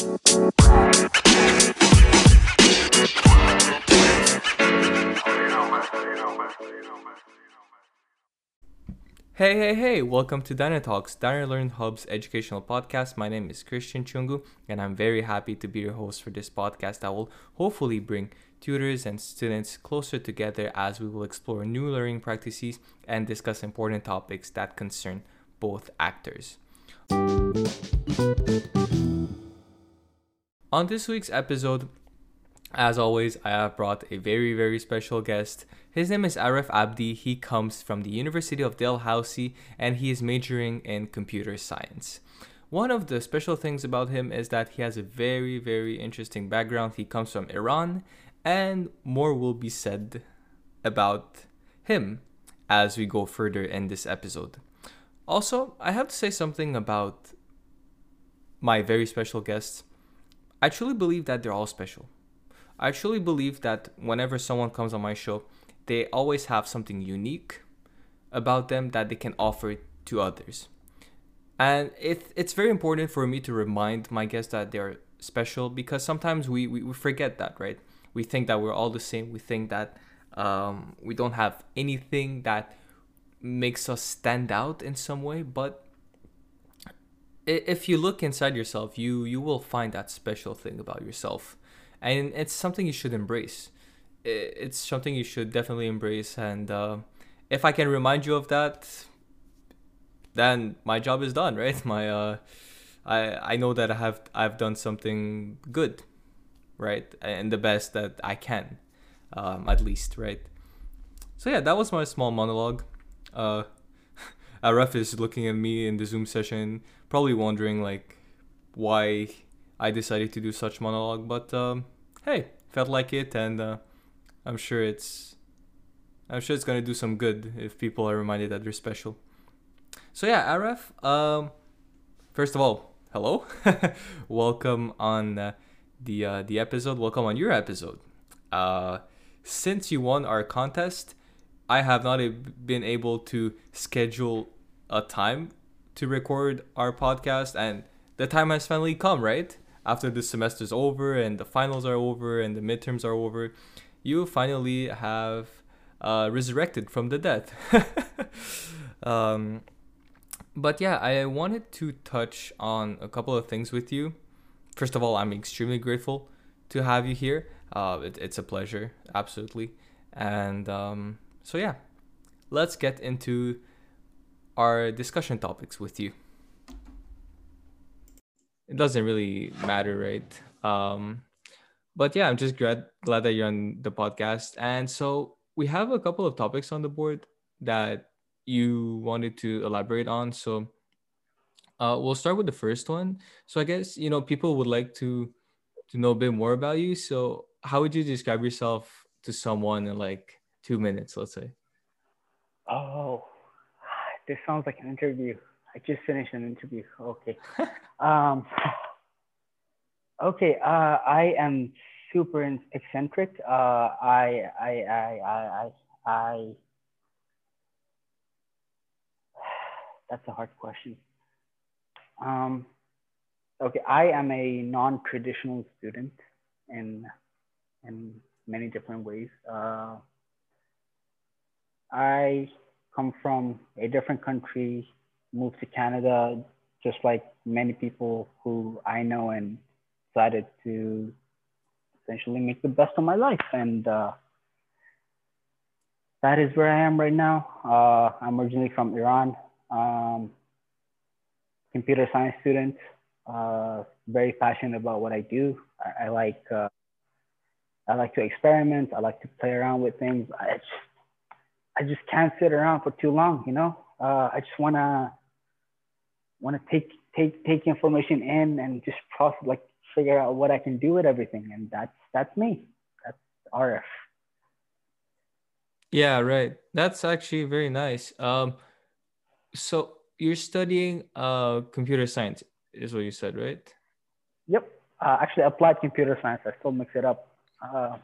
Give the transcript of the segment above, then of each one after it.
Hey, hey, hey, welcome to Diner Talks, Diner Learn Hub's educational podcast. My name is Christian Chungu, and I'm very happy to be your host for this podcast that will hopefully bring tutors and students closer together as we will explore new learning practices and discuss important topics that concern both actors. On this week's episode, as always, I have brought a very, very special guest. His name is Arif Abdi. He comes from the University of Dalhousie and he is majoring in computer science. One of the special things about him is that he has a very, very interesting background. He comes from Iran, and more will be said about him as we go further in this episode. Also, I have to say something about my very special guests. I truly believe that they're all special. I truly believe that whenever someone comes on my show, they always have something unique about them that they can offer to others. And it, it's very important for me to remind my guests that they're special because sometimes we, we, we forget that, right? We think that we're all the same. We think that um, we don't have anything that makes us stand out in some way. But if you look inside yourself, you, you will find that special thing about yourself. And it's something you should embrace it's something you should definitely embrace. And uh, if I can remind you of that, then my job is done, right? My uh, I I know that I have I've done something good, right, and the best that I can, um, at least, right. So yeah, that was my small monologue. Uh, Aref is looking at me in the Zoom session, probably wondering like why I decided to do such monologue, but um, hey, felt like it, and uh, I'm sure it's I'm sure it's gonna do some good if people are reminded that they're special. So yeah, Aref. Um, first of all, hello, welcome on uh, the uh, the episode. Welcome on your episode. Uh, since you won our contest, I have not been able to schedule a time to record our podcast, and the time has finally come. Right after the semester's over and the finals are over and the midterms are over you finally have uh, resurrected from the dead. um, but yeah, I wanted to touch on a couple of things with you. First of all, I'm extremely grateful to have you here. Uh, it, it's a pleasure, absolutely. And um, so, yeah, let's get into our discussion topics with you. It doesn't really matter, right? Um, but yeah, I'm just glad glad that you're on the podcast. And so we have a couple of topics on the board that you wanted to elaborate on. So uh, we'll start with the first one. So I guess you know people would like to to know a bit more about you. So how would you describe yourself to someone in like two minutes, let's say? Oh, this sounds like an interview. I just finished an interview. Okay. um, Okay, uh, I am super eccentric. Uh, I, I, I, I, I, I, that's a hard question. Um, okay, I am a non-traditional student in, in many different ways. Uh, I come from a different country, moved to Canada, just like many people who I know and decided to essentially make the best of my life. And uh, that is where I am right now. Uh, I'm originally from Iran, um, computer science student, uh, very passionate about what I do. I, I like uh, I like to experiment. I like to play around with things. I just, I just can't sit around for too long, you know. Uh, I just wanna wanna take take take information in and just process like figure out what I can do with everything. And that's that's me. That's Aref. Yeah, right. That's actually very nice. Um, so you're studying uh computer science, is what you said, right? Yep. Uh, actually, applied computer science. I still mix it up. Uh,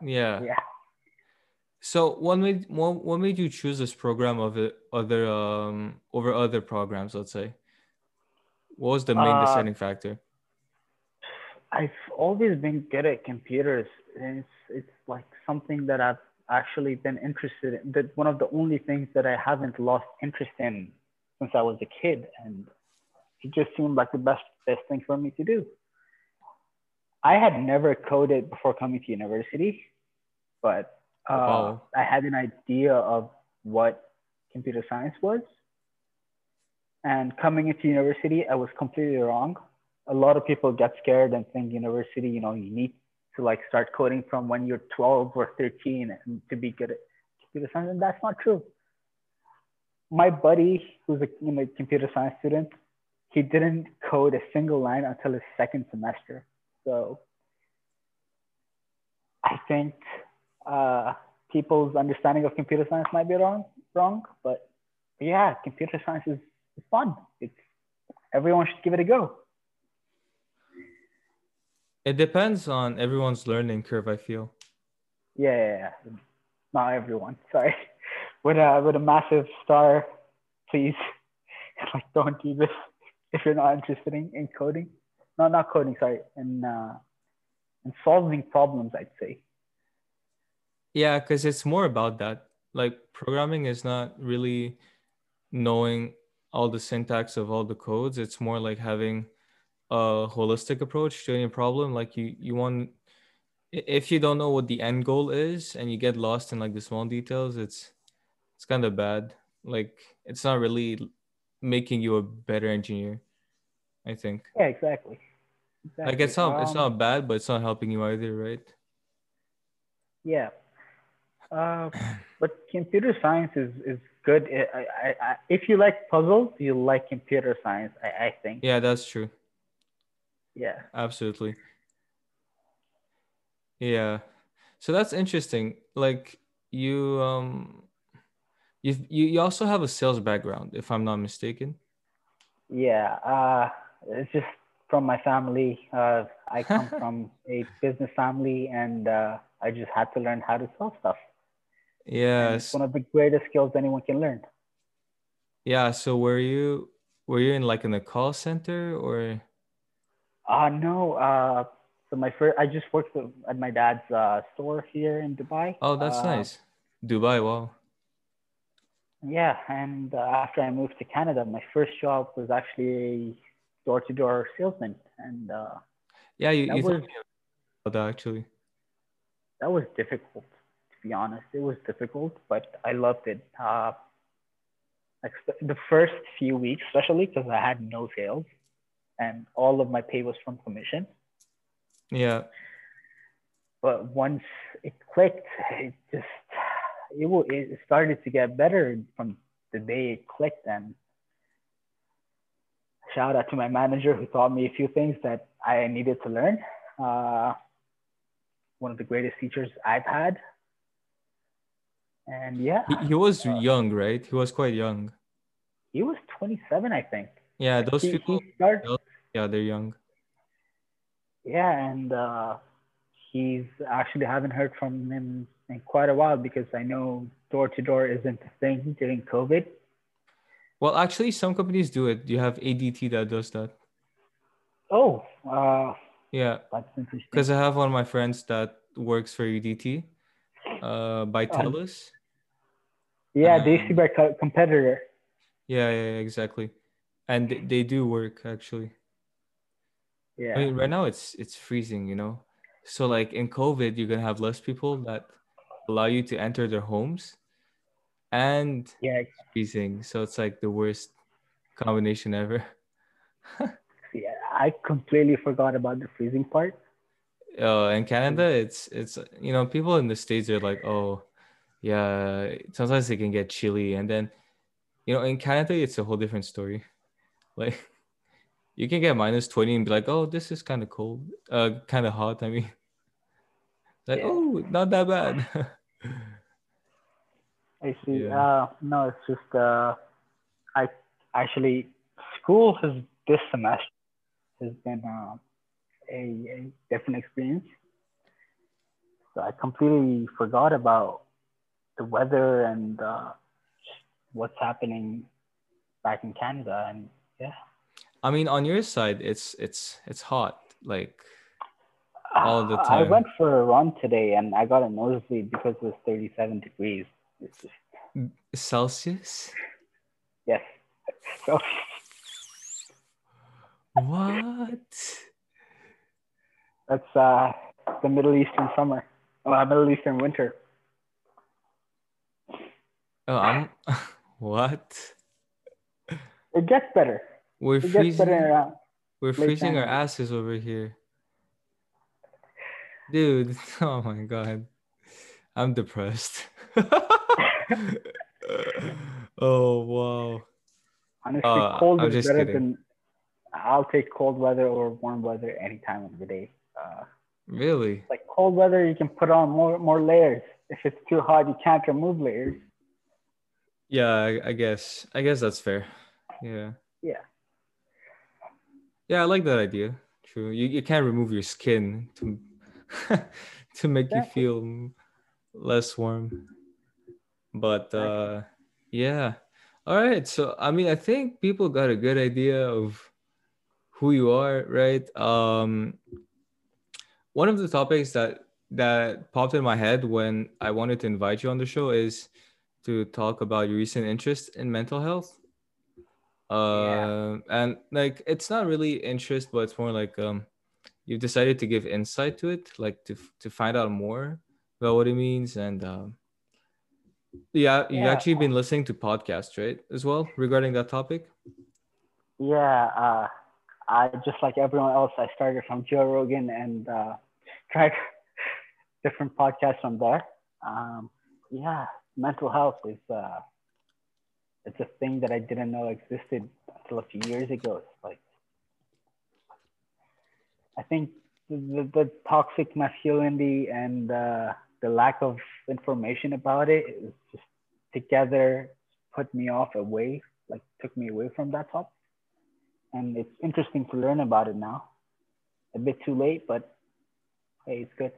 yeah. Yeah. So what made what, what made you choose this program over other um over other programs? Let's say. What was the main uh, deciding factor? I've always been good at computers. And it's it's like something that I've actually been interested in. That one of the only things that I haven't lost interest in since I was a kid, and it just seemed like the best best thing for me to do. I had never coded before coming to university, but wow. Um, I had an idea of what computer science was. And coming into university, I was completely wrong. A lot of people get scared and think university, you know, you need to like start coding from when you're 12 or 13 and to be good at computer science. And that's not true. My buddy, who's a you know, computer science student, he didn't code a single line until his second semester. So I think uh, people's understanding of computer science might be wrong, wrong, but yeah, computer science is fun. It's everyone should give it a go. It depends on everyone's learning curve. I feel. Yeah, yeah, yeah. not everyone. Sorry, with a with a massive star, please. like, don't do this if you're not interested in, in coding. No, not coding. Sorry, in uh, in solving problems. I'd say. Yeah, because it's more about that. Like programming is not really knowing all the syntax of all the codes. It's more like having a holistic approach to any problem. Like you, you want, if you don't know what the end goal is and you get lost in like the small details, it's, it's kind of bad. Like it's not really making you a better engineer. I think. Yeah, exactly. exactly. Like it's not, um, it's not bad, but it's not helping you either, right? Yeah. Uh, but computer science is, is good. I, I, I, if you like puzzles, you like computer science. I, I think. Yeah, that's true. Yeah. Absolutely. Yeah. So that's interesting. Like you um you you also have a sales background if I'm not mistaken. Yeah, uh it's just from my family. Uh I come from a business family and uh I just had to learn how to sell stuff. Yes. It's one of the greatest skills anyone can learn. Yeah. So were you were you in like in the call center or? Uh no. Uh, so my first, I just worked at my dad's uh, store here in Dubai. Oh, that's uh, nice. Dubai, wow. Yeah, and uh, after I moved to Canada, my first job was actually a door-to-door salesman, and uh, yeah, you, you was, that actually. That was difficult be honest. It was difficult, but I loved it. Uh, the first few weeks, especially because I had no sales and all of my pay was from commission. Yeah. But once it clicked, it just it, it started to get better from the day it clicked. And shout out to my manager who taught me a few things that I needed to learn. Uh, one of the greatest teachers I've had and yeah, he, he was uh, young, right? He was quite young. He was 27, I think. Yeah, those he, people. He yeah, they're young. Yeah, and uh, he's actually haven't heard from him in quite a while because I know door to door isn't a thing during COVID. Well, actually, some companies do it. You have ADT that does that. Oh, uh, yeah. Because I have one of my friends that works for ADT uh, by oh. TELUS. Yeah, um, they used to be a competitor. Yeah, yeah, exactly. And they, they do work actually. Yeah. I mean, right now it's it's freezing, you know. So like in COVID, you're gonna have less people that allow you to enter their homes, and yeah, it's freezing. So it's like the worst combination ever. yeah, I completely forgot about the freezing part. Uh, in Canada, it's it's you know people in the states are like, oh, yeah, sometimes it can get chilly. And then, you know, in Canada, it's a whole different story. Like, you can get minus 20 and be like, oh, this is kind of cold, uh, kind of hot. I mean, like, yeah. oh, not that bad. I see. Yeah. Uh, no, it's just, uh, I actually, school has this semester has been uh, a, a different experience. So I completely forgot about the weather and uh, what's happening back in Canada. And yeah. I mean, on your side, it's it's it's hot. Like all the time. I went for a run today and I got a nosebleed because it was 37 degrees. Just, Celsius? yes. So What? that's uh, the Middle Eastern summer, uh, Middle Eastern winter. Oh, I'm what? It gets better. We're It freezing. better. We're freezing our asses over here. Dude, oh my god. I'm depressed. oh wow. Honestly, Uh, cold I'm is just better kidding. than. I'll take cold weather or warm weather any time of the day. Uh, Really? like cold weather, you can put on more more layers. If it's too hot, you can't remove layers. Yeah, I, I guess. I guess that's fair. Yeah. Yeah. Yeah, I like that idea. True. You you can't remove your skin to to make you feel less warm. But uh yeah. All right. So I mean, I think people got a good idea of who you are, right? Um one of the topics that that popped in my head when I wanted to invite you on the show is to talk about your recent interest in mental health. Uh, and like it's not really interest, but it's more like um, you've decided to give insight to it, like to to find out more about what it means. And um, yeah, you've Yeah. actually been listening to podcasts, right, as well regarding that topic. Yeah, uh, I just like everyone else, I started from Joe Rogan and uh, tried different podcasts from there. Um, yeah, mental health is uh, it's a thing that I didn't know existed until a few years ago. It's like I think the, the, the toxic masculinity and uh, the lack of information about it is just together put me off away, like took me away from that topic and it's interesting to learn about it now. A bit too late, but hey, it's good.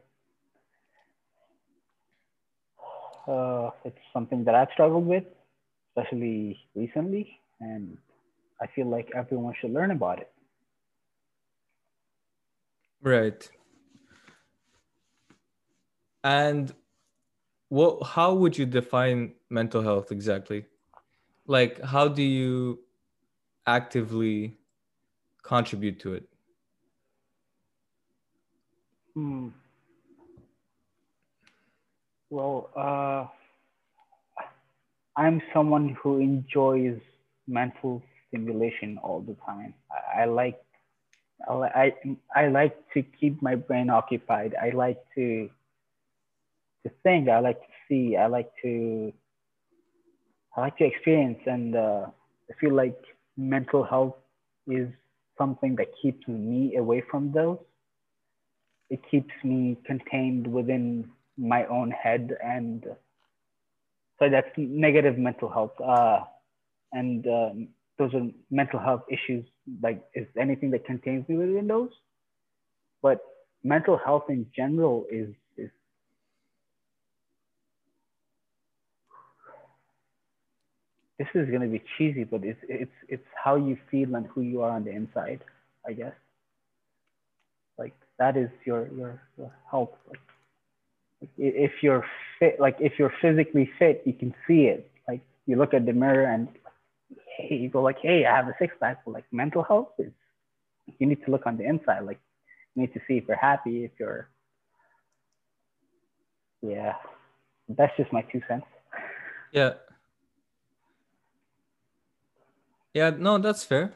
Uh, it's something that I've struggled with, especially recently, and I feel like everyone should learn about it. Right. And what how would you define mental health exactly? Like how do you actively contribute to it? Hmm. Well, uh, I'm someone who enjoys mental stimulation all the time. I, I like, I, I, like to keep my brain occupied. I like to, to think. I like to see. I like to, I like to experience. And uh, I feel like mental health is something that keeps me away from those it keeps me contained within my own head and so that's negative mental health. Uh, and uh, those are mental health issues like is anything that contains me within those. But mental health in general is is this is going to be cheesy but it's it's it's how you feel and who you are on the inside i guess. Like that is your your, your health like, if you're fit like if you're physically fit you can see it like you look at the mirror and hey you go like hey i have a six pack but like mental health is you need to look on the inside like you need to see if you're happy if you're yeah that's just my two cents Yeah. Yeah, no, that's fair.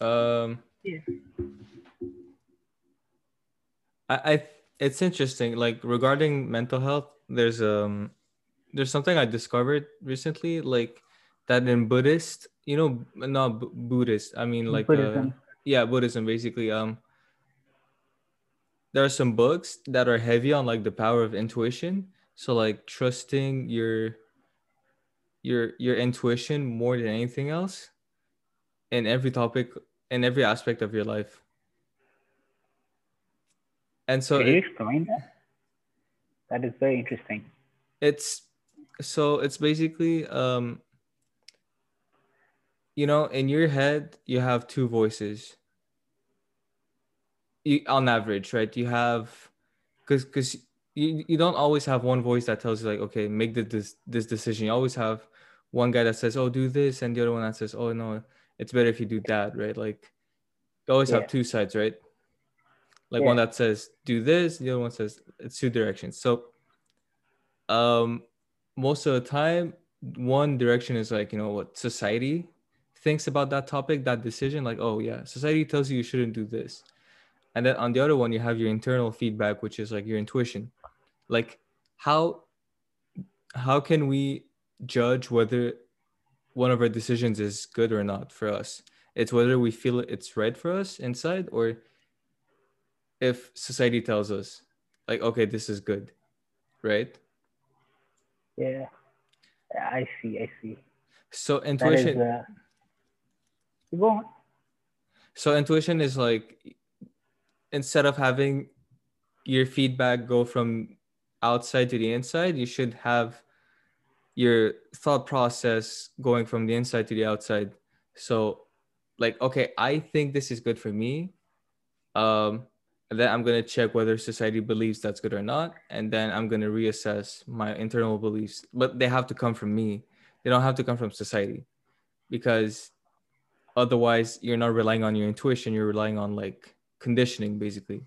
Um Yeah. I, I it's interesting like regarding mental health there's um there's something I discovered recently like that in Buddhist, you know, not Bu- Buddhist, I mean like uh, yeah, Buddhism basically um there are some books that are heavy on like the power of intuition, so like trusting your your your intuition more than anything else in every topic in every aspect of your life. And so can you it, explain that that is very interesting it's so it's basically um you know in your head you have two voices you, on average, right? You have because because you, you don't always have one voice that tells you like, okay, make the, this this decision. You always have one guy that says, oh, do this, and the other one that says, oh no, it's better if you do that, right? Like you always yeah. have two sides, right? Like yeah. one that says do this, the other one says it's two directions. So um most of the time one direction is like, you know, what society thinks about that topic, that decision, like, oh yeah, society tells you you shouldn't do this. And then on the other one, you have your internal feedback, which is like your intuition. Like how how can we judge whether one of our decisions is good or not for us? It's whether we feel it's right for us inside or if society tells us like okay this is good right? Yeah. I see i see. So intuition is, uh... go on. So intuition is like instead of having your feedback go from outside to the inside you should have your thought process going from the inside to the outside. So like okay i think this is good for me. Um and then i'm going to check whether society believes that's good or not and then i'm going to reassess my internal beliefs. But they have to come from me. They don't have to come from society because otherwise you're not relying on your intuition you're relying on like conditioning basically.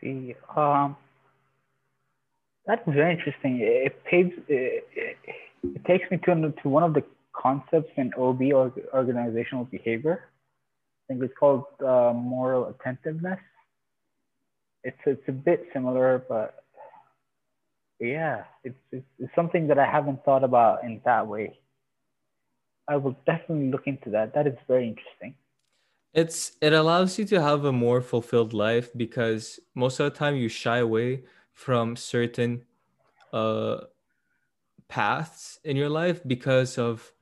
See um that's very interesting. It paves it, it, it takes me to, to one of the concepts in ob or organizational behavior think it's called uh, moral attentiveness. It's it's a bit similar but yeah it's, it's, it's something that i haven't thought about in that way. I will definitely look into that. That is very interesting. It's it allows you to have a more fulfilled life because most of the time you shy away from certain uh paths in your life because of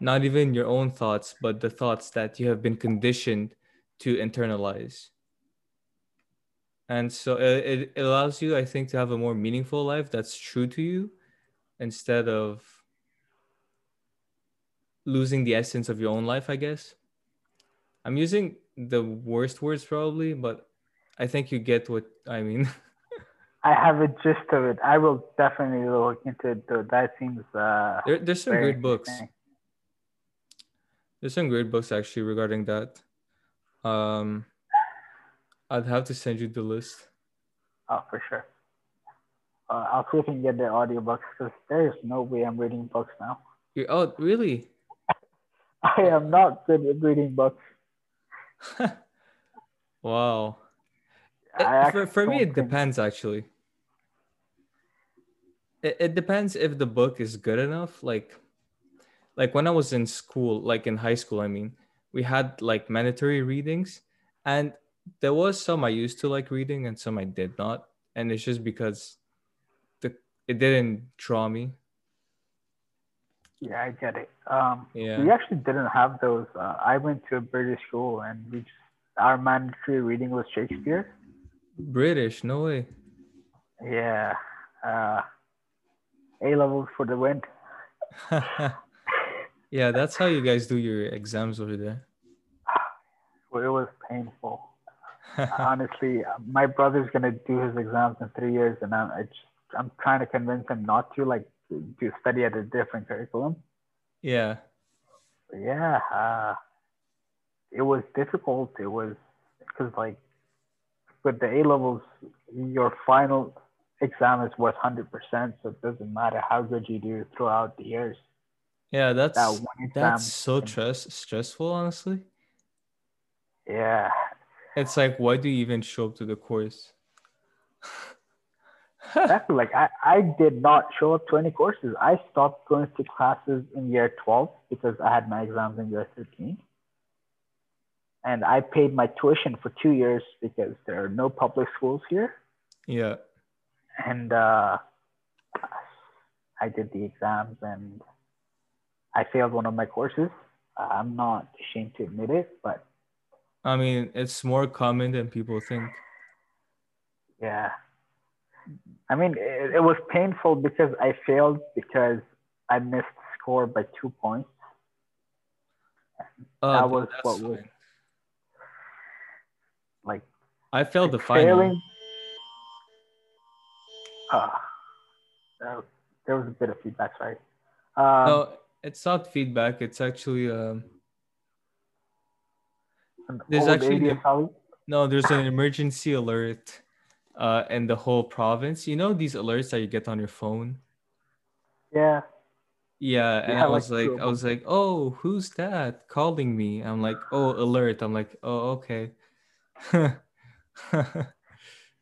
not even your own thoughts but the thoughts that you have been conditioned to internalize and so it, it allows you i think to have a more meaningful life that's true to you instead of losing the essence of your own life i guess I'm using the worst words probably, but I think you get what I mean. I have a gist of it. I will definitely look into it though. That seems uh there, there's some great books. There's some great books actually regarding that. Um I'd have to send you the list. Oh, for sure. Uh, I'll see if I can get the audiobooks because there's no way I'm reading books now. You're, oh, really? I am not good at reading books. wow. It, for, for me, it depends actually. It, it depends if the book is good enough. Like, like when I was in school, like in high school, I mean, we had like mandatory readings, and there was some I used to like reading and some I did not, and it's just because the it didn't draw me. Yeah, I get it. Um, yeah. We actually didn't have those. Uh, I went to a British school and we just, our mandatory reading was Shakespeare. British? No way. Yeah. Uh, a levels for the win. yeah, that's how you guys do your exams over there. Well, it was painful. Honestly, my brother's gonna do his exams in three years, and I'm just, I'm trying to convince him not to. Like, to study at a different curriculum. Yeah. Yeah. Uh, it was difficult. It was because like with the A levels, your final exam is worth hundred percent, so it doesn't matter how good you do throughout the years. Yeah, that's that that's so stress stressful, honestly. Yeah. It's like, why do you even show up to the course? exactly. Like I, I did not show up to any courses. I stopped going to classes in year 12 because I had my exams in year 13. And I paid my tuition for two years because there are no public schools here. Yeah. And uh, I did the exams and I failed one of my courses. I'm not ashamed to admit it, but I mean, it's more common than people think. Yeah. I mean, it, it, was painful because I failed because I missed score by two points. Uh, that was what was. like I failed the final. failing. Uh, uh, there was a bit of feedback. Sorry. Um, No, it's not feedback. It's actually um. there's actually-. No, there's an emergency alert uh in the whole province. You know these alerts that you get on your phone? Yeah. Yeah, and Yeah, I was like of I was like, "Oh, who's that calling me?" I'm like, "Oh, alert." I'm like, "Oh, okay."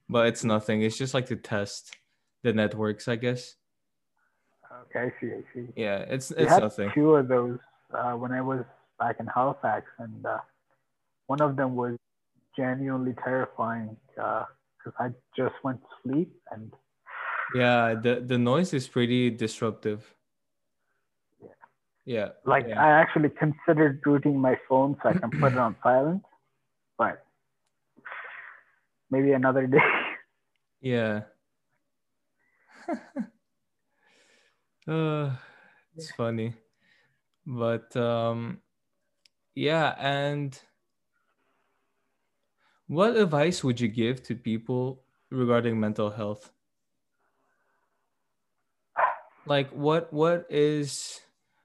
But it's nothing. It's just like to test the networks, I guess. I see. I see. Yeah, it's We it's had nothing. two of those uh, when I was back in Halifax, and uh, one of them was genuinely terrifying because I just went to sleep and Yeah, the the noise is pretty disruptive. Yeah. Yeah like yeah. I actually considered rooting my phone so I can put it on silent, but maybe another day. Yeah. uh, it's funny. But um yeah, and what advice would you give to people regarding mental health? Like what what is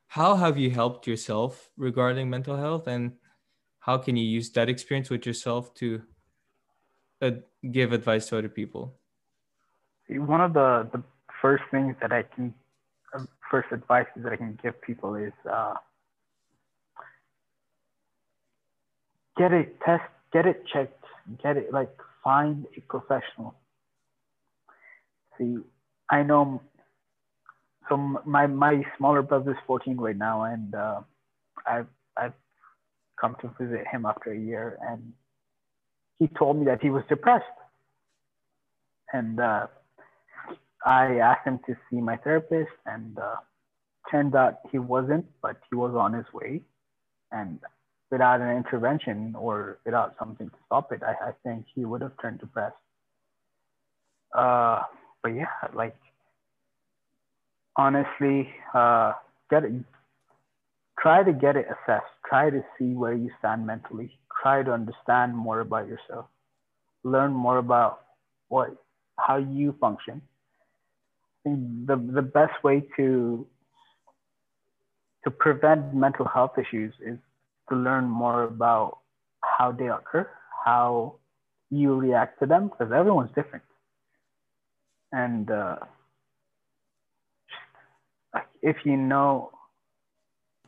how have you helped yourself regarding mental health and how can you use that experience with yourself to uh, give advice to other people? One of the, the first things that I can, first advice that I can give people is uh, get it test, get it checked, get it like find a professional. See, I know. So my my smaller brother is 14 right now, and uh, I've I've come to visit him after a year, and he told me that he was depressed, and uh, I asked him to see my therapist, and uh, turned out he wasn't, but he was on his way, and without an intervention or without something to stop it, I, I think he would have turned depressed. Uh, but yeah, like honestly, uh, get it, try to get it assessed. Try to see where you stand mentally. Try to understand more about yourself. Learn more about what how you function. Think the the best way to to prevent mental health issues is to learn more about how they occur, how you react to them, because everyone's different. And uh, if you know,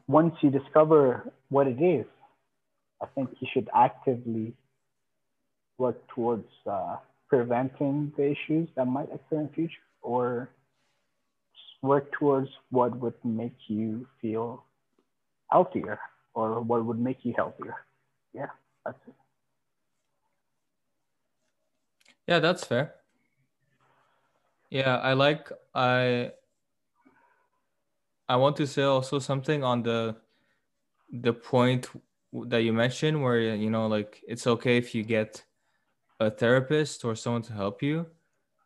once you discover what it is, I think you should actively work towards uh, preventing the issues that might occur in future or work towards what would make you feel healthier or what would make you healthier. Yeah, that's it. Yeah, that's fair. Yeah, I like I I want to say also something on the the point that you mentioned where you know like it's okay if you get a therapist or someone to help you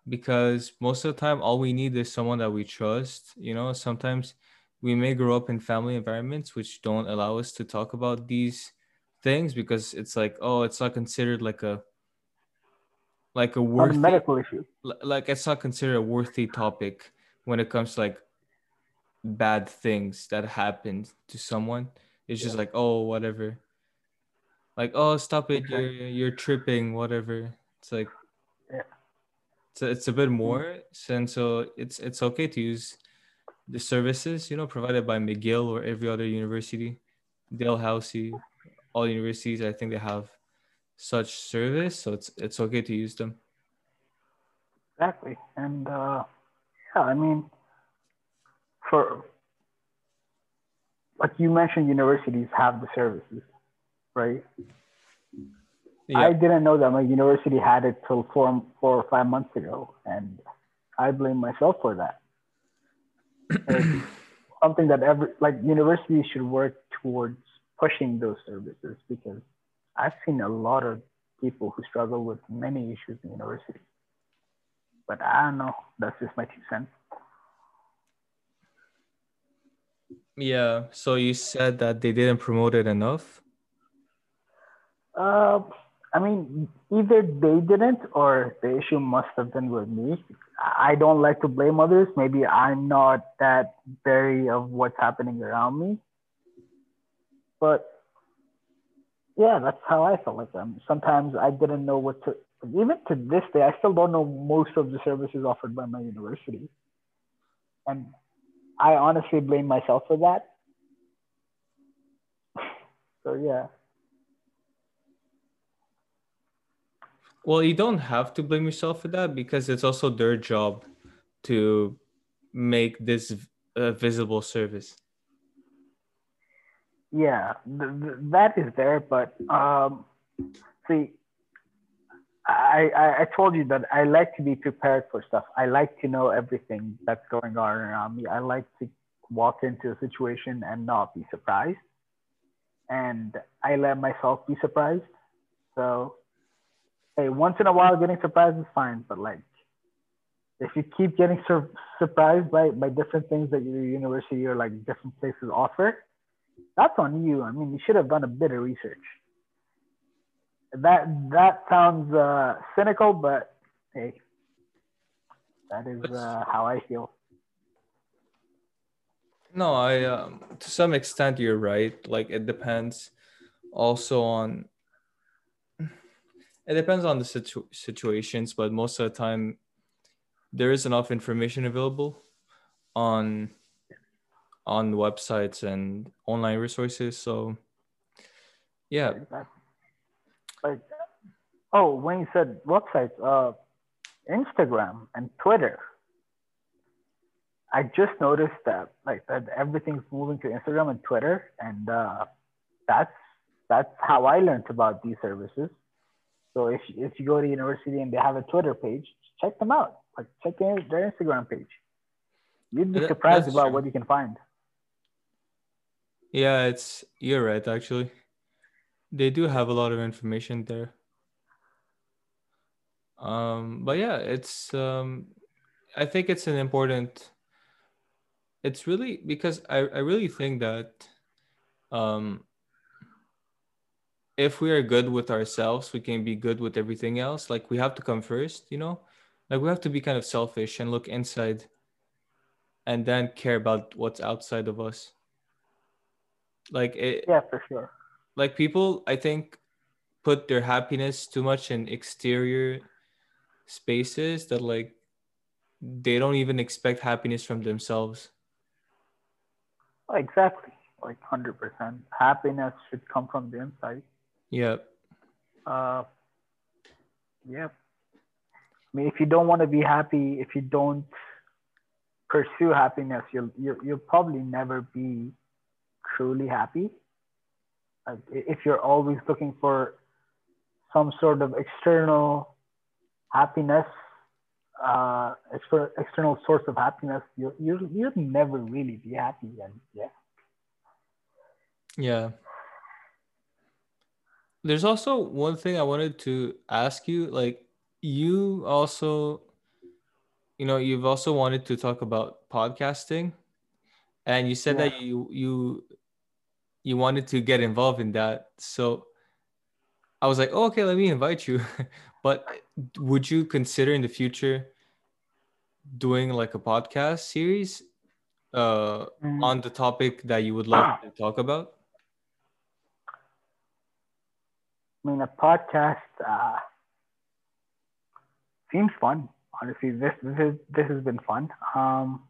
because most of the time all we need is someone that we trust you know? Sometimes we may grow up in family environments which don't allow us to talk about these things because it's like oh it's not considered like a like a worthy medical issue. like it's not considered a worthy topic when it comes to like bad things that happened to someone. It's just like oh whatever. Like oh stop it. You're you're tripping whatever. It's like Yeah. So it's a bit more and so it's it's okay to use the services you know provided by mcgill or every other university dalhousie all universities i think they have such service so it's it's okay to use them Exactly. And uh, yeah, I mean, for like you mentioned, universities have the services, right? Yeah I didn't know that my university had it till four, four or five months ago, and I blame myself for that. Something that every like universities should work towards pushing those services because I've seen a lot of people who struggle with many issues in university. But I don't know. That's just my two cents. Yeah, so you said that they didn't promote it enough. Uh, I mean, either they didn't or the issue must have been with me. I don't like to blame others. Maybe I'm not that wary of what's happening around me. But yeah, that's how I felt like them. Sometimes I didn't know what to, even to this day, I still don't know most of the services offered by my university. And I honestly blame myself for that. so yeah. Well, you don't have to blame yourself for that because it's also their job to make this a visible service. Yeah, th- th- that is there, but um, see, I, I I told you that I like to be prepared for stuff. I like to know everything that's going on around me. I like to walk into a situation and not be surprised, and I let myself be surprised. So hey, once in a while getting surprised is fine, but like if you keep getting sur- surprised by, by different things that your university or like different places offer, that's on you. I mean, you should have done a bit of research. That that sounds uh, cynical, but hey, that is uh, how I feel. No, I um, to some extent you're right. Like it depends also on it depends on the situ- situations, but most of the time, there is enough information available on on websites and online resources. So, yeah. Like, oh, when you said websites, uh, Instagram and Twitter. I just noticed that like that everything's moving to Instagram and Twitter, and uh, that's that's how I learned about these services. So if, if you go to university and they have a Twitter page, check them out. Like check their, Instagram page. You'd be surprised about true. what you can find. Yeah, it's you're right actually. They do have a lot of information there. Um, but yeah, it's um, I think it's an important. It's really because I I really think that um, if we are good with ourselves, we can be good with everything else. Like we have to come first, you know? Like we have to be kind of selfish and look inside and then care about what's outside of us. Like it Yeah, for sure. Like people I think put their happiness too much in exterior spaces that like they don't even expect happiness from themselves. Exactly. Like 100%. Happiness should come from the inside. Yep. Uh, yeah. I mean, if you don't want to be happy, if you don't pursue happiness, you'll you'll, you'll probably never be truly happy. Like if you're always looking for some sort of external happiness, uh, external source of happiness, you you you'll never really be happy. And yeah. Yeah there's also one thing I wanted to ask you. Like, you also, you know, you've also wanted to talk about podcasting, and you said yeah. that you you you wanted to get involved in that. So I was like, oh, okay, let me invite you. but would you consider in the future doing like a podcast series uh, mm. on the topic that you would love to talk about? I mean, a podcast uh, seems fun. Honestly, this this is this has been fun. Um,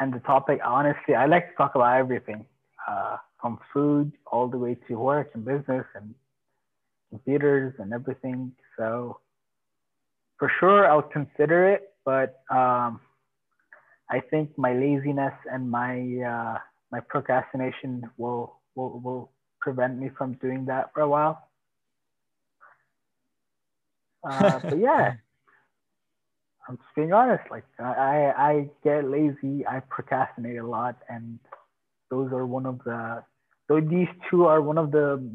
and the topic, honestly, I like to talk about everything, uh, from food all the way to work and business and computers and everything. So, for sure, I'll consider it. But um, I think my laziness and my uh, my procrastination will will will prevent me from doing that for a while. Uh, but yeah, I'm just being honest. Like I, I get lazy. I procrastinate a lot, and those are one of the. So these two are one of the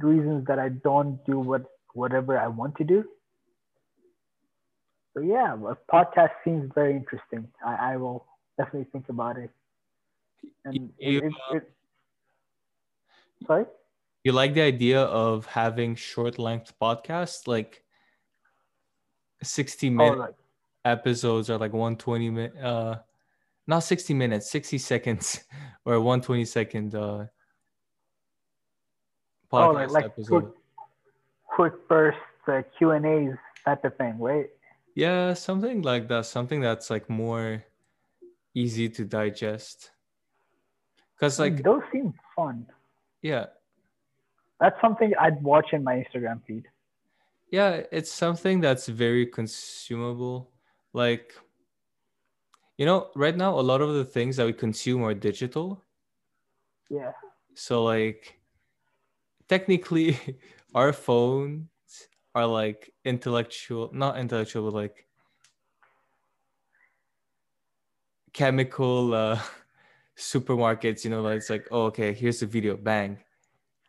reasons that I don't do what whatever I want to do. So yeah, a podcast seems very interesting. I, I will definitely think about it. And you, it, it, it, sorry. you like the idea of having short length podcasts like 60 minute Oh, like episodes or like 120 minute uh not 60 minutes 60 seconds or 120 second uh oh, podcast like, like episode quick, quick burst uh, Q and A's type of thing, right? yeah something like that something that's like more easy to digest because like those seem fun. Yeah That's something I'd watch in my Instagram feed. yeah it's something that's very consumable like you know right now a lot of the things that we consume are digital Yeah. so like technically our phones are like intellectual not intellectual but like chemical uh supermarkets you know like it's like oh okay here's the video bang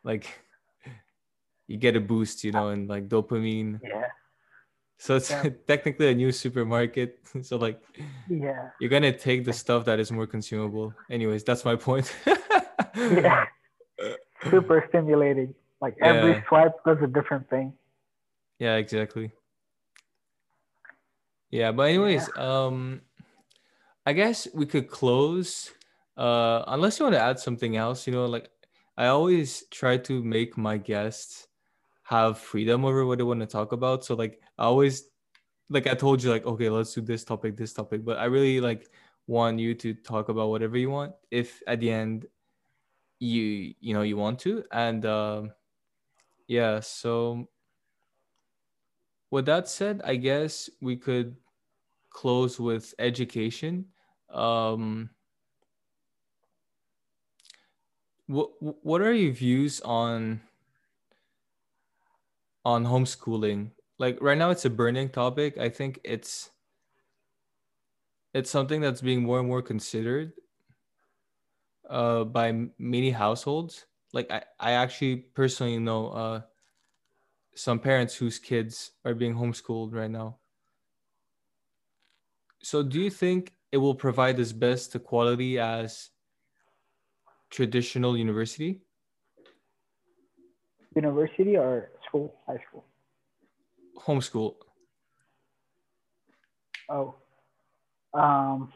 like you get a boost you know and like dopamine Yeah. so it's Yeah. technically a new supermarket so like Yeah. you're gonna take the stuff that is more consumable anyways that's my point Yeah. Super stimulating. Like every Yeah. swipe does a different thing. Yeah, exactly. Yeah, but anyways, um I guess we could close uh unless you want to add something else, you know, like I always try to make my guests have freedom over what they want to talk about. So like I always like I told you like okay, let's do this topic, this topic, but I really like want you to talk about whatever you want if at the end you you know you want to and um yeah, so with that said, I guess we could close with education. Um, what what are your views on on homeschooling? Like right now, it's a burning topic. I think it's it's something that's being more and more considered uh, by many households. Like I, I actually personally know uh, some parents whose kids are being homeschooled right now. So do you think it will provide as best a quality as traditional university? University or school? High school. Homeschool. Oh. Um,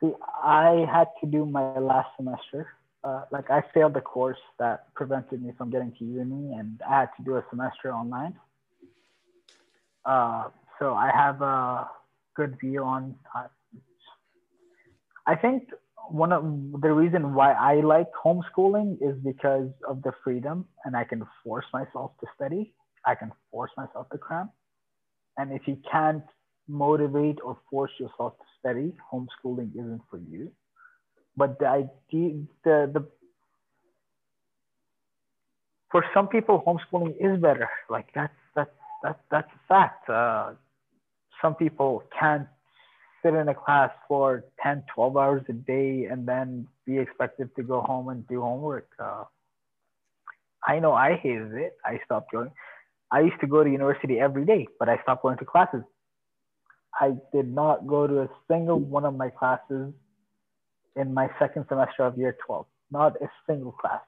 see, I had to do my last semester. Uh, like I failed the course that prevented me from getting to uni, and I had to do a semester online. Uh, so I have a good view on. Uh, I think one of the reason why I like homeschooling is because of the freedom, and I can force myself to study. I can force myself to cram. And if you can't motivate or force yourself to study, homeschooling isn't for you. But the idea, the, the, for some people, homeschooling is better. Like that's, that's, that's, that's a fact. Uh, some people can't sit in a class for 10, 12 hours a day and then be expected to go home and do homework. Uh, I know I hated it. I stopped going. I used to go to university every day, but I stopped going to classes. I did not go to a single one of my classes in my second semester of year 12. Not a single class.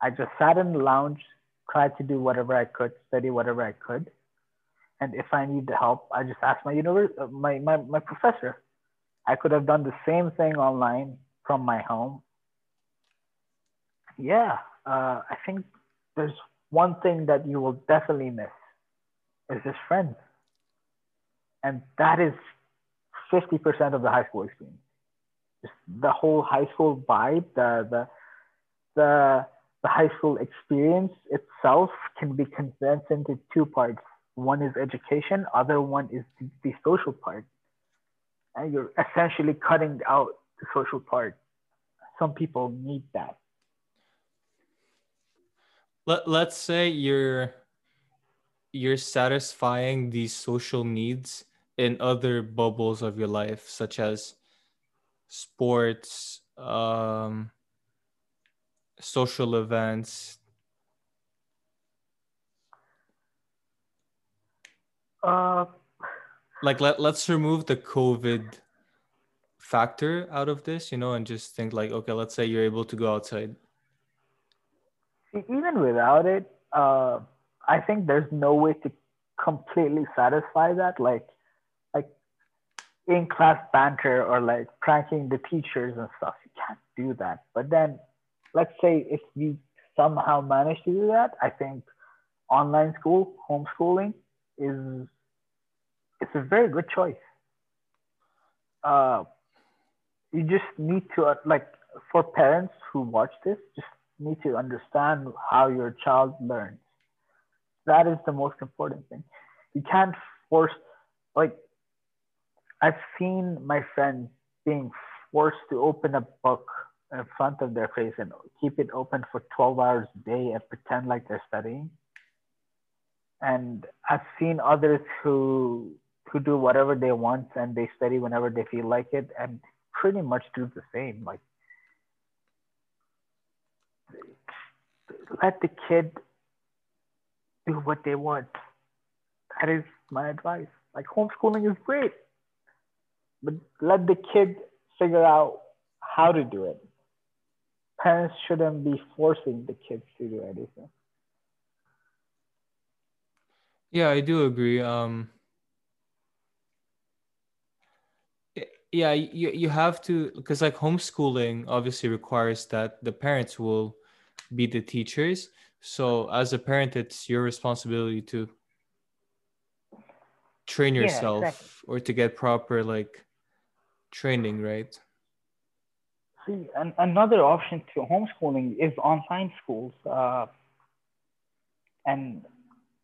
I just sat in the lounge, tried to do whatever I could, study whatever I could. And if I need the help, I just ask my univers- uh, my, my, my professor. I could have done the same thing online from my home. Yeah, uh, I think there's one thing that you will definitely miss is his friends. And that is 50% of the high school experience. Just the whole high school vibe, the, the, the, the high school experience itself can be condensed into two parts. One is education, other one is the, the social part. And you're essentially cutting out the social part. Some people need that. Let, let's say you're you're satisfying these social needs in other bubbles of your life such as sports um, social events Uh, like let, let's remove the covid factor out of this you know and just think like okay let's say you're able to go outside even without it, uh, I think there's no way to completely satisfy that. Like, like in class banter or like pranking the teachers and stuff. You can't do that. But then, let's say if we somehow manage to do that, I think online school, homeschooling is it's a very good choice. Uh, you just need to uh, like for parents who watch this, just need to understand how your child learns. That is the most important thing. You can't force like I've seen my friends being forced to open a book in front of their face and keep it open for 12 hours a day and pretend like they're studying. And I've seen others who who do whatever they want and they study whenever they feel like it and pretty much do the same. Like let the kid do what they want. That is my advice. Like homeschooling is great, but let the kid figure out how to do it. Parents shouldn't be forcing the kids to do anything. Yeah, I do agree. Um, yeah, you, you have to, because like homeschooling obviously requires that the parents will be the teachers. So as a parent, it's your responsibility to train yourself yeah, exactly. or to get proper like training, right? See, and another option to homeschooling is online schools. Uh, and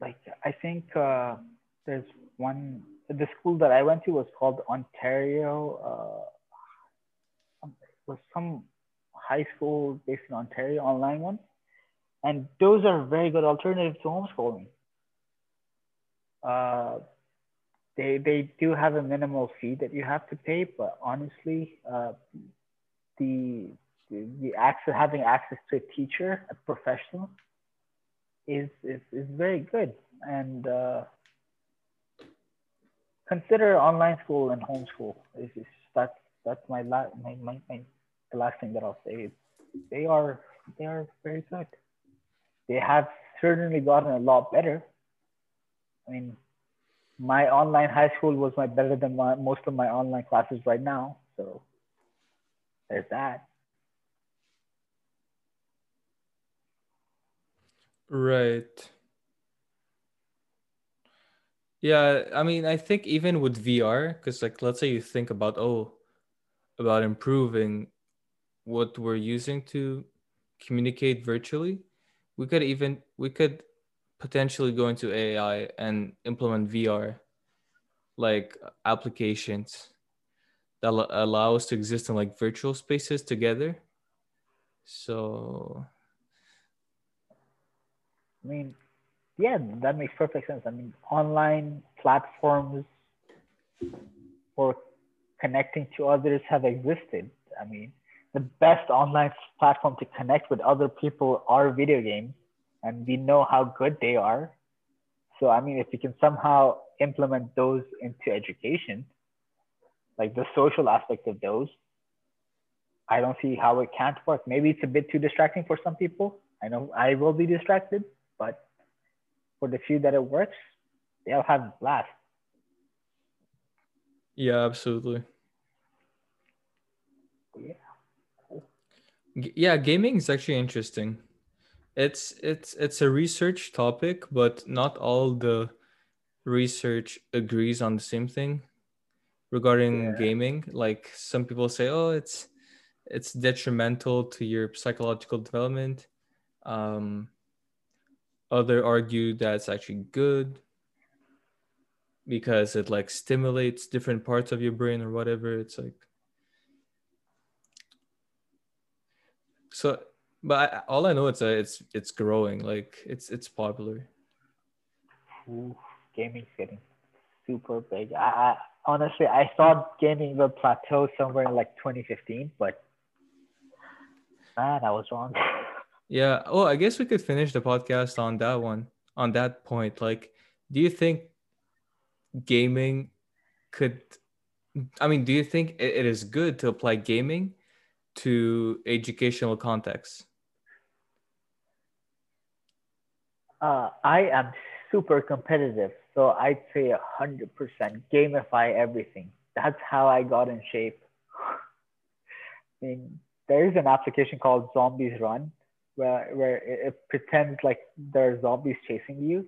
like, I think uh, there's one, the school that I went to was called Ontario, uh, was some high school based in Ontario online one. And those are very good alternatives to homeschooling. Uh, they, they do have a minimal fee that you have to pay, but honestly, uh, the, the, the access, having access to a teacher, a professional, is, is, is very good. And uh, consider online school and homeschool. Is, is that's, that's my, la- my, my, my the last thing that I'll say they are they are very good. They have certainly gotten a lot better. I mean, my online high school was my better than my, most of my online classes right now. So there's that. Right. Yeah, I mean, I think even with VR, because like let's say you think about oh, about improving what we're using to communicate virtually, we could even we could potentially go into AI and implement VR like applications that allow us to exist in like virtual spaces together. So I mean, yeah, that makes perfect sense. I mean, online platforms for connecting to others have existed. I mean, the best online platform to connect with other people are video games and we know how good they are so i mean if we can somehow implement those into education like the social aspect of those i don't see how it can't work maybe it's a bit too distracting for some people i know i will be distracted but for the few that it works they'll have a blast. Yeah absolutely. Yeah. Yeah gaming is actually interesting. It's it's it's a research topic but not all the research agrees on the same thing regarding yeah. gaming. Like some people say oh it's it's detrimental to your psychological development. Um other argue that it's actually good because it like stimulates different parts of your brain or whatever it's like So, but I, all I know it's a, it's it's growing. Like it's it's popular. Ooh, gaming's getting super big. I, I honestly I thought gaming will plateau somewhere in like 2015, but man, I was wrong. Yeah. Oh, I guess we could finish the podcast on that one. On that point, like, do you think gaming could? I mean, do you think it is good to apply gaming to educational context? Uh, I am super competitive, so I'd say a hundred percent gamify everything. That's how I got in shape. I mean, there is an application called Zombies Run, where where it, pretends like there are zombies chasing you,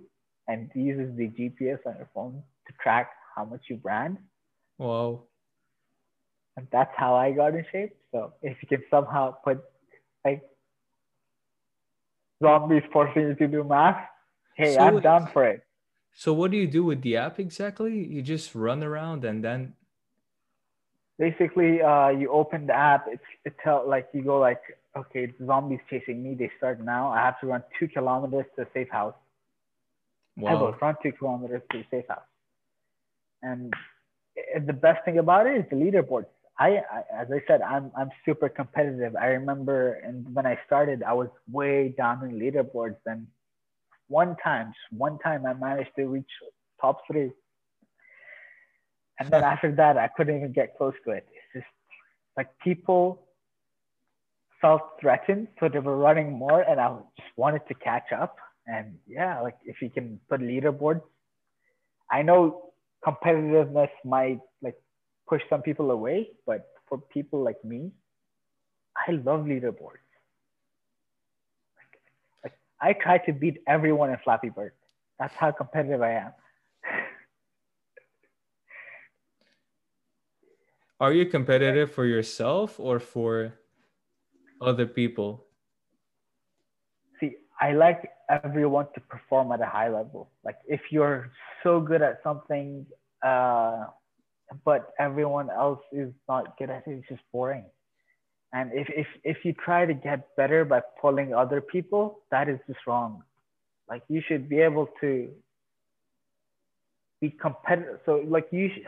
and uses the GPS on your phone to track how much you ran. Wow. And that's how I got in shape. So if you can somehow put like zombies forcing you to do math, hey, So I'm down for it. So what do you do with the app exactly? You just run around and then Basically, uh, you open the app. It's it tell like you go like, okay, zombies chasing me. They start now. I have to run two kilometers to a safe house. I will wow. run two kilometers to a safe house. And the best thing about it is the leaderboards. I, I as I said, I'm I'm super competitive. I remember and when I started, I was way down in leaderboards. And one time, just one time, I managed to reach top three. And then after that, I couldn't even get close to it. It's just like people felt threatened, so they were running more, and I just wanted to catch up. And yeah, like if you can put leaderboards, I know competitiveness might like push some people away, but for people like me, I love leaderboards. Like, like I try to beat everyone in Flappy Bird. That's how competitive I am. Are you competitive for yourself or for other people? See, I like everyone to perform at a high level. Like if you're so good at something, uh, but everyone else is not good at it, it's just boring. And if, if, if you try to get better by pulling other people, that is just wrong. Like you should be able to be competitive. So like you should,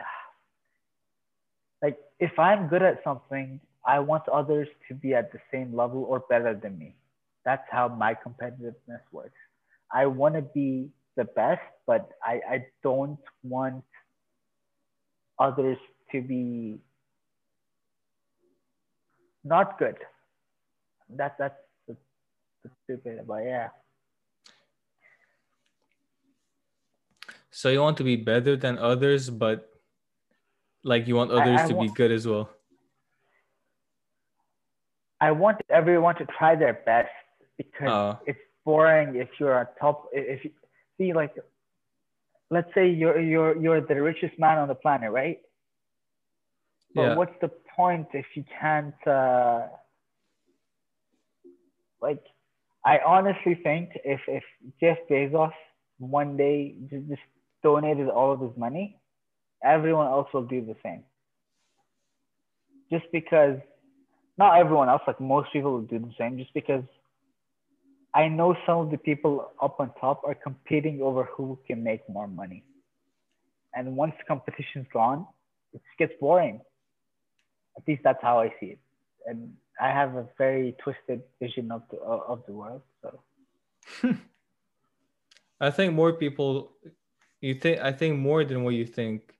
like if I'm good at something, I want others to be at the same level or better than me. That's how my competitiveness works. I want to be the best, but I, I don't want others to be not good. That that's the, the stupid, but yeah. So you want to be better than others, but like you want others I to be good as well. I want everyone to try their best because Uh, it's boring if you're a top if you see like let's say you're you're you're the richest man on the planet right? But yeah. what's the point if you can't uh like i honestly think if if jeff bezos one day just, just donated all of his money everyone else will do the same. Just because not everyone else like most people will do the same just because I know some of the people up on top are competing over who can make more money. And once the competition's gone, it gets boring. At least that's how I see it. And I have a very twisted vision of the of the world. So I think more people you think I think more than what you think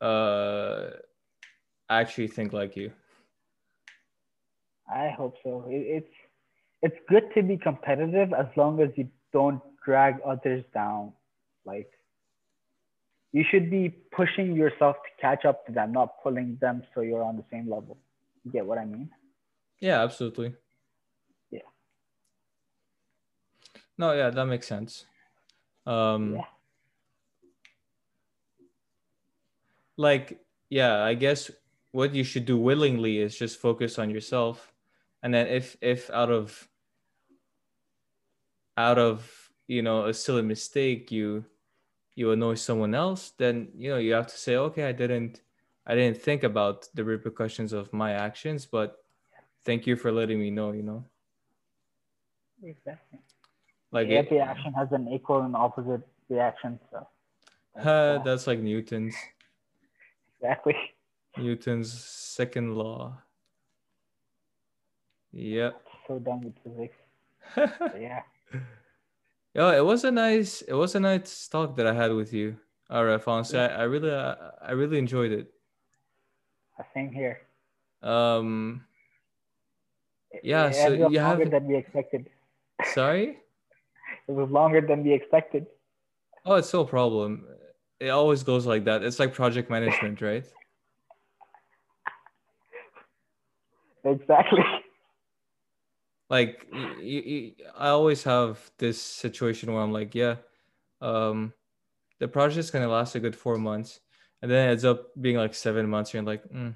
uh actually think like you. I hope so. It, it's it's good to be competitive as long as you don't drag others down. Like you should be pushing yourself to catch up to them, not pulling them so you're on the same level. You get what I mean? Yeah, absolutely. Yeah. No, yeah, that makes sense. Um Yeah. like yeah, I guess what you should do willingly is just focus on yourself. And then if if out of out of, you know, a silly mistake you you annoy someone else, then you know you have to say, okay, I didn't I didn't think about the repercussions of my actions, but thank you for letting me know, you know. Exactly. Like it- Every action has an equal and opposite reaction. So that's, uh, that's like Newton's exactly. Newton's second law. Yep. So done with physics. Yeah. Yo, it was a nice it was a nice talk that I had with you. Right, Fonse. I, I really I, I really enjoyed it. Same here. Um Yeah, it so ended up you have- longer than we expected. sorry? it was longer than we expected. Oh, it's no problem. It always goes like that. It's like project management, right? Exactly. Like I always have this situation where I'm like, yeah, um, the project's gonna last a good four months, and then it ends up being like seven months. And you're like, mm,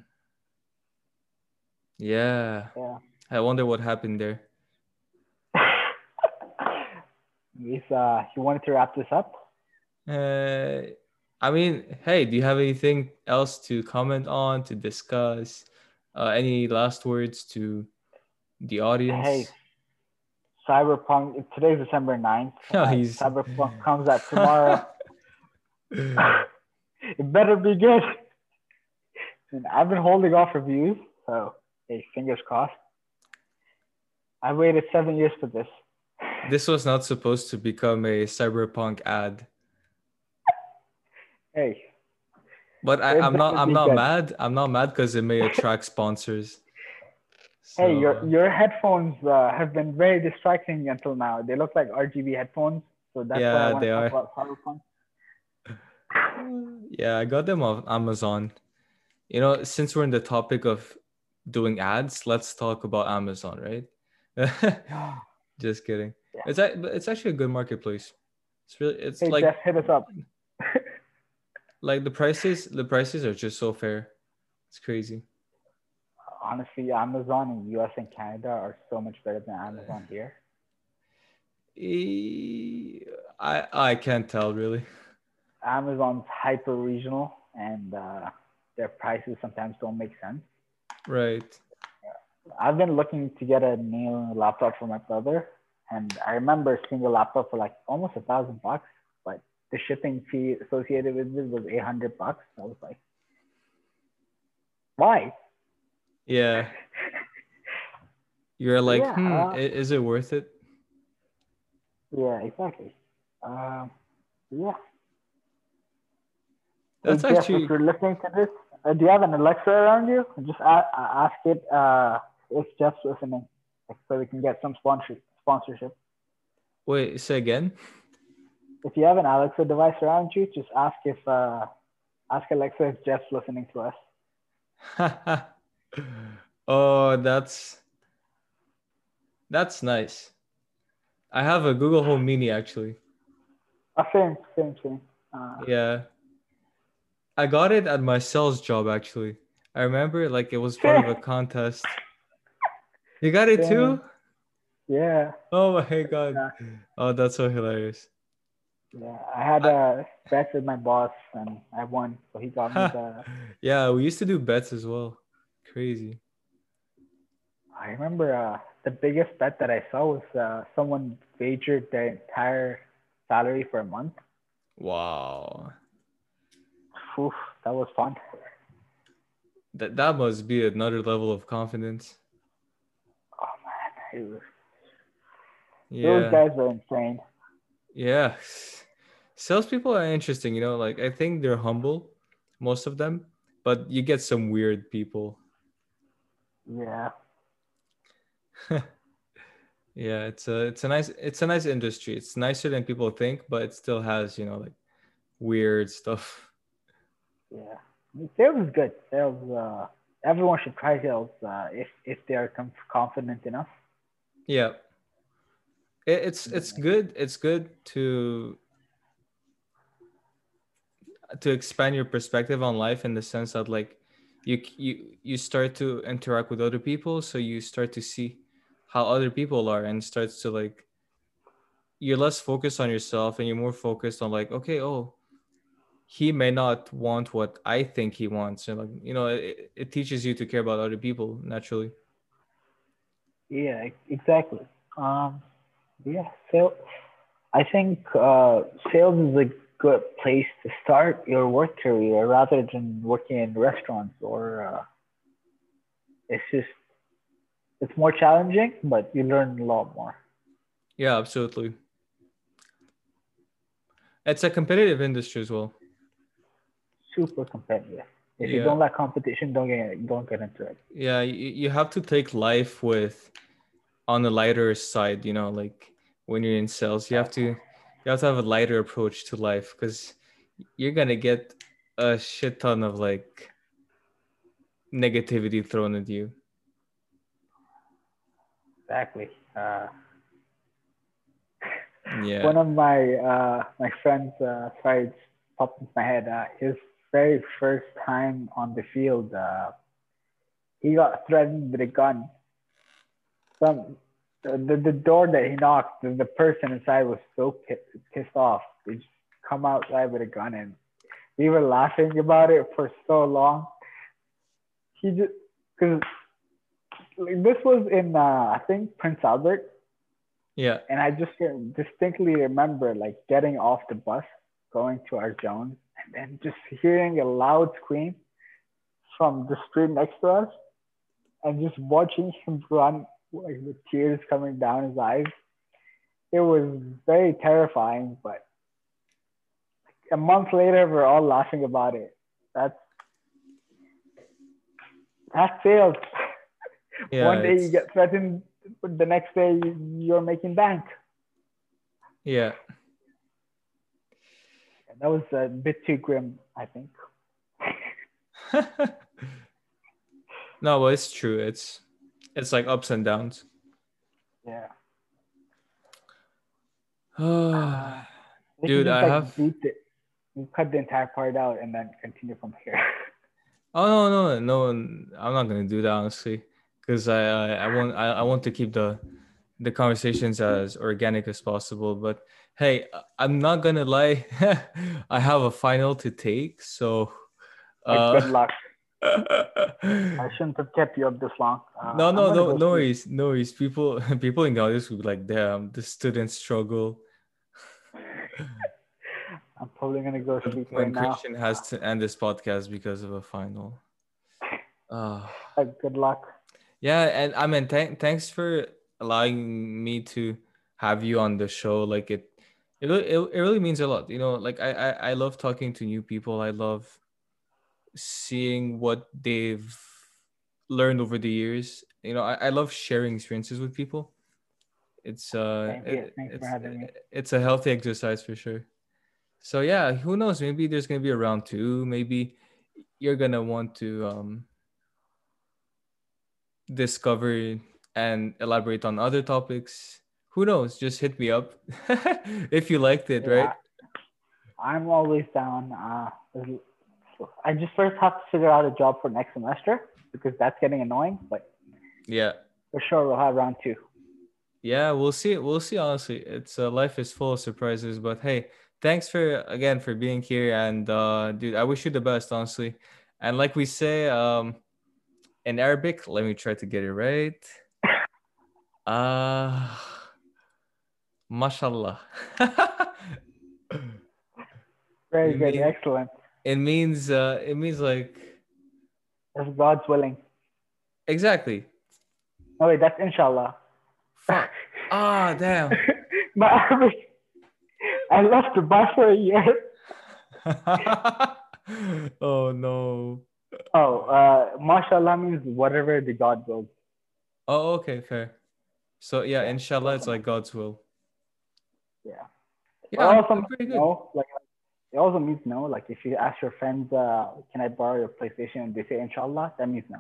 yeah, Yeah. I wonder what happened there. If uh, you wanted to wrap this up, Uh, I mean, hey, do you have anything else to comment on, to discuss? Uh, any last words to the audience? hey, Cyberpunk. Today's December 9th. Oh, Uh, he's- Cyberpunk comes out tomorrow. it better be good. And I've been holding off reviews, so hey, fingers crossed. I waited seven years for this. this was not supposed to become a cyberpunk ad, Hey, but I, I'm not. I'm be not good. mad. I'm not mad because it may attract sponsors. Hey, your your headphones uh, have been very distracting until now. They look like RGB headphones, so that's why I Yeah, they to are. talk about yeah, I got them off Amazon. You know, since we're in the topic of doing ads, let's talk about Amazon, right? Just kidding. Yeah. It's a, it's actually a good marketplace. It's really it's Hey, like Jeff, hit us up. like the prices the prices are just so fair. It's crazy. Honestly, Amazon in US and Canada are so much better than Amazon here. I I can't tell really. Amazon's hyper regional, and uh, their prices sometimes don't make sense. Right. I've been looking to get a new laptop for my brother, and I remember seeing a laptop for like almost a thousand bucks, but the shipping fee associated with it was eight hundred bucks. I was like, why? Yeah. You're like, Yeah, hmm, uh, is it worth it? Yeah, exactly. Um, yeah. That's actually if you're listening to this, uh, do you have an Alexa around you? Just a- a- ask it uh, if Jeff's listening, so we can get some sponsor sponsorship. wait, say again. If you have an Alexa device around you, just ask if uh, ask Alexa if Jeff's listening to us. oh, that's that's nice. I have a Google Home Mini actually. Uh, same, same, same. Uh, Yeah. I got it at my sales job actually. I remember like it was part of a contest. You got it too? yeah, Oh my god. Oh, that's so hilarious. yeah. I had a bet with my boss, and I won, so he got me the. Yeah, we used to do bets as well. Crazy. I remember uh, the biggest bet that I saw was uh, someone wagered their entire salary for a month. Wow. Oof, that was fun. That that must be another level of confidence. Oh man, it was, Yeah. those guys were insane. Yeah. Salespeople are interesting, you know, like I think they're humble, most of them, but you get some weird people. Yeah, yeah, it's a it's a nice it's a nice industry. It's nicer than people think, but it still has, you know, like weird stuff. yeah. I mean, Sales is good. Sales. Uh, everyone should try sales uh, if if they are com- confident enough. Yeah. It, it's it's good. It's good to to expand your perspective on life in the sense that like you you you start to interact with other people so you start to see how other people are and starts to like you're less focused on yourself and you're more focused on like okay oh he may not want what i think he wants and like you know it, it teaches you to care about other people naturally Yeah, exactly. Um, yeah, so I think uh, sales is a good place to start your work career rather than working in restaurants or uh, it's just it's more challenging, but you learn a lot more. yeah absolutely it's a competitive industry as well Super competitive. If you don't like competition, don't get don't get into it. yeah you, you have to take life with on the lighter side you know like when you're in sales. You have to you have to have a lighter approach to life because you're gonna get a shit ton of like negativity thrown at you. Exactly. Uh, Yeah. One of my uh, my friends, uh, sorry, it's popped into my head. Uh, his very first time on the field, uh, he got threatened with a gun. Some the, the door that he knocked, the, the person inside was so pi- pissed off. They just come outside with a gun, and we were laughing about it for so long. He just because like, this was in uh, I think Prince Albert Yeah. and I just distinctly remember like getting off the bus, going to our zone, and then just hearing a loud scream from the street next to us, and just watching him run like the tears coming down his eyes. It was very terrifying, but a month later, we're all laughing about it. That's that's sales. Yeah. One day you it's- get threatened, the next day you- you're making bank. Yeah. That was a bit too grim, I think. no, but it's true. It's it's like ups and downs. Yeah. Dude, I like, have-. We cut the entire part out and then continue from here. Oh no, no, no! I'm not gonna do that honestly, because I, I I want I, I want to keep the the conversations as organic as possible. But hey, I'm not gonna lie. I have a final to take, so. Uh, good luck. I shouldn't have kept you up this long. Uh, no, no, no, no worries, no worries. People, people in the audience would be like, "Damn, the students struggle." I'm probably gonna go sleep right when now. Christian has to end this podcast because of a final. Uh, Like, good luck. yeah, and I mean, thank thanks for allowing me to have you on the show. Like it, it, really- it, it really means a lot. You know, like I, I, I love talking to new people. I love seeing what they've learned over the years. You know, I, I love sharing experiences with people. It's uh, it- it's, it's a healthy exercise for sure. So yeah, who knows? Maybe there's gonna be a round two. Maybe you're gonna want to um, discover and elaborate on other topics. Who knows? Just hit me up if you liked it, right? I'm always down. Uh, I just first have to figure out a job for next semester because that's getting annoying. But Yeah, for sure, we'll have round two. yeah. We'll see. We'll see. Honestly, it's uh, life is full of surprises. But hey, thanks for again for being here, and uh, dude, I wish you the best, honestly. And like we say, um, in Arabic, let me try to get it right. Uh, mashallah. Very good, excellent. It means uh, it means like If God's willing. exactly. No wait, that's inshallah. Fuck. Ah, damn. My Arabic. I left Dubai for a year. oh no. Oh, uh, mashallah means whatever the God wills. Oh, okay, fair. So yeah, inshallah, it's like God's will. Yeah. Yeah, It I'm- also I'm pretty good. like it also means no. Like if you ask your friends, uh, can I borrow your PlayStation and they say inshallah, that means no.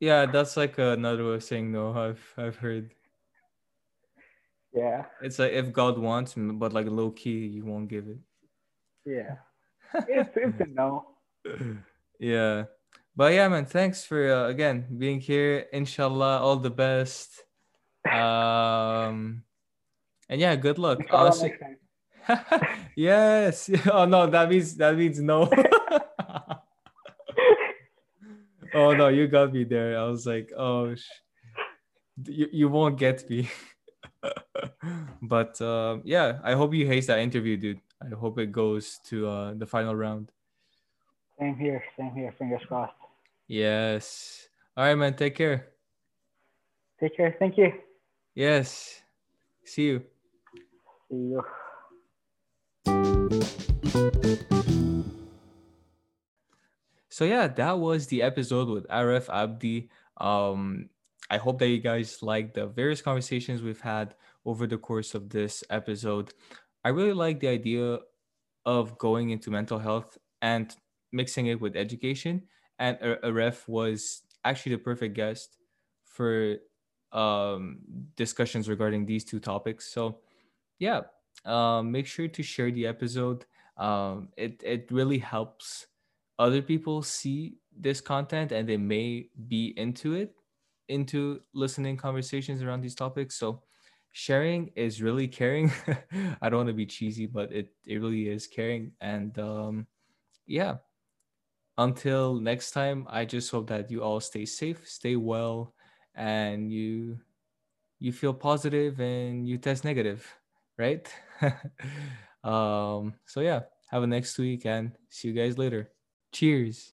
Yeah, that's like another way of saying no. I've I've heard. Yeah. It's like if God wants, but like low key, you won't give it. Yeah. It's it's a no. yeah, but yeah, man. Thanks for uh, again being here. Inshallah, all the best. Um, and yeah, good luck. Inshallah Honestly, next time. yes. Oh no, that means that means no. oh no, you got me there. I was like, oh, sh- you you won't get me. but um, yeah, I hope you hate that interview, dude. I hope it goes to uh, the final round. Same here. Same here. Fingers crossed. Yes. All right, man. Take care. Take care. Thank you. Yes. See you. See you. So yeah, that was the episode with Aref Abdi. Um, I hope that you guys liked the various conversations we've had over the course of this episode. I really like the idea of going into mental health and mixing it with education. And Aref was actually the perfect guest for um, discussions regarding these two topics. So, yeah, um, make sure to share the episode. Um, it it really helps other people see this content and they may be into it, into listening conversations around these topics. So, sharing is really caring. I don't want to be cheesy, but it it really is caring. And um, yeah, until next time, I just hope that you all stay safe, stay well, and you you feel positive and you test negative, right? um, so yeah, have a next week and see you guys later. Cheers.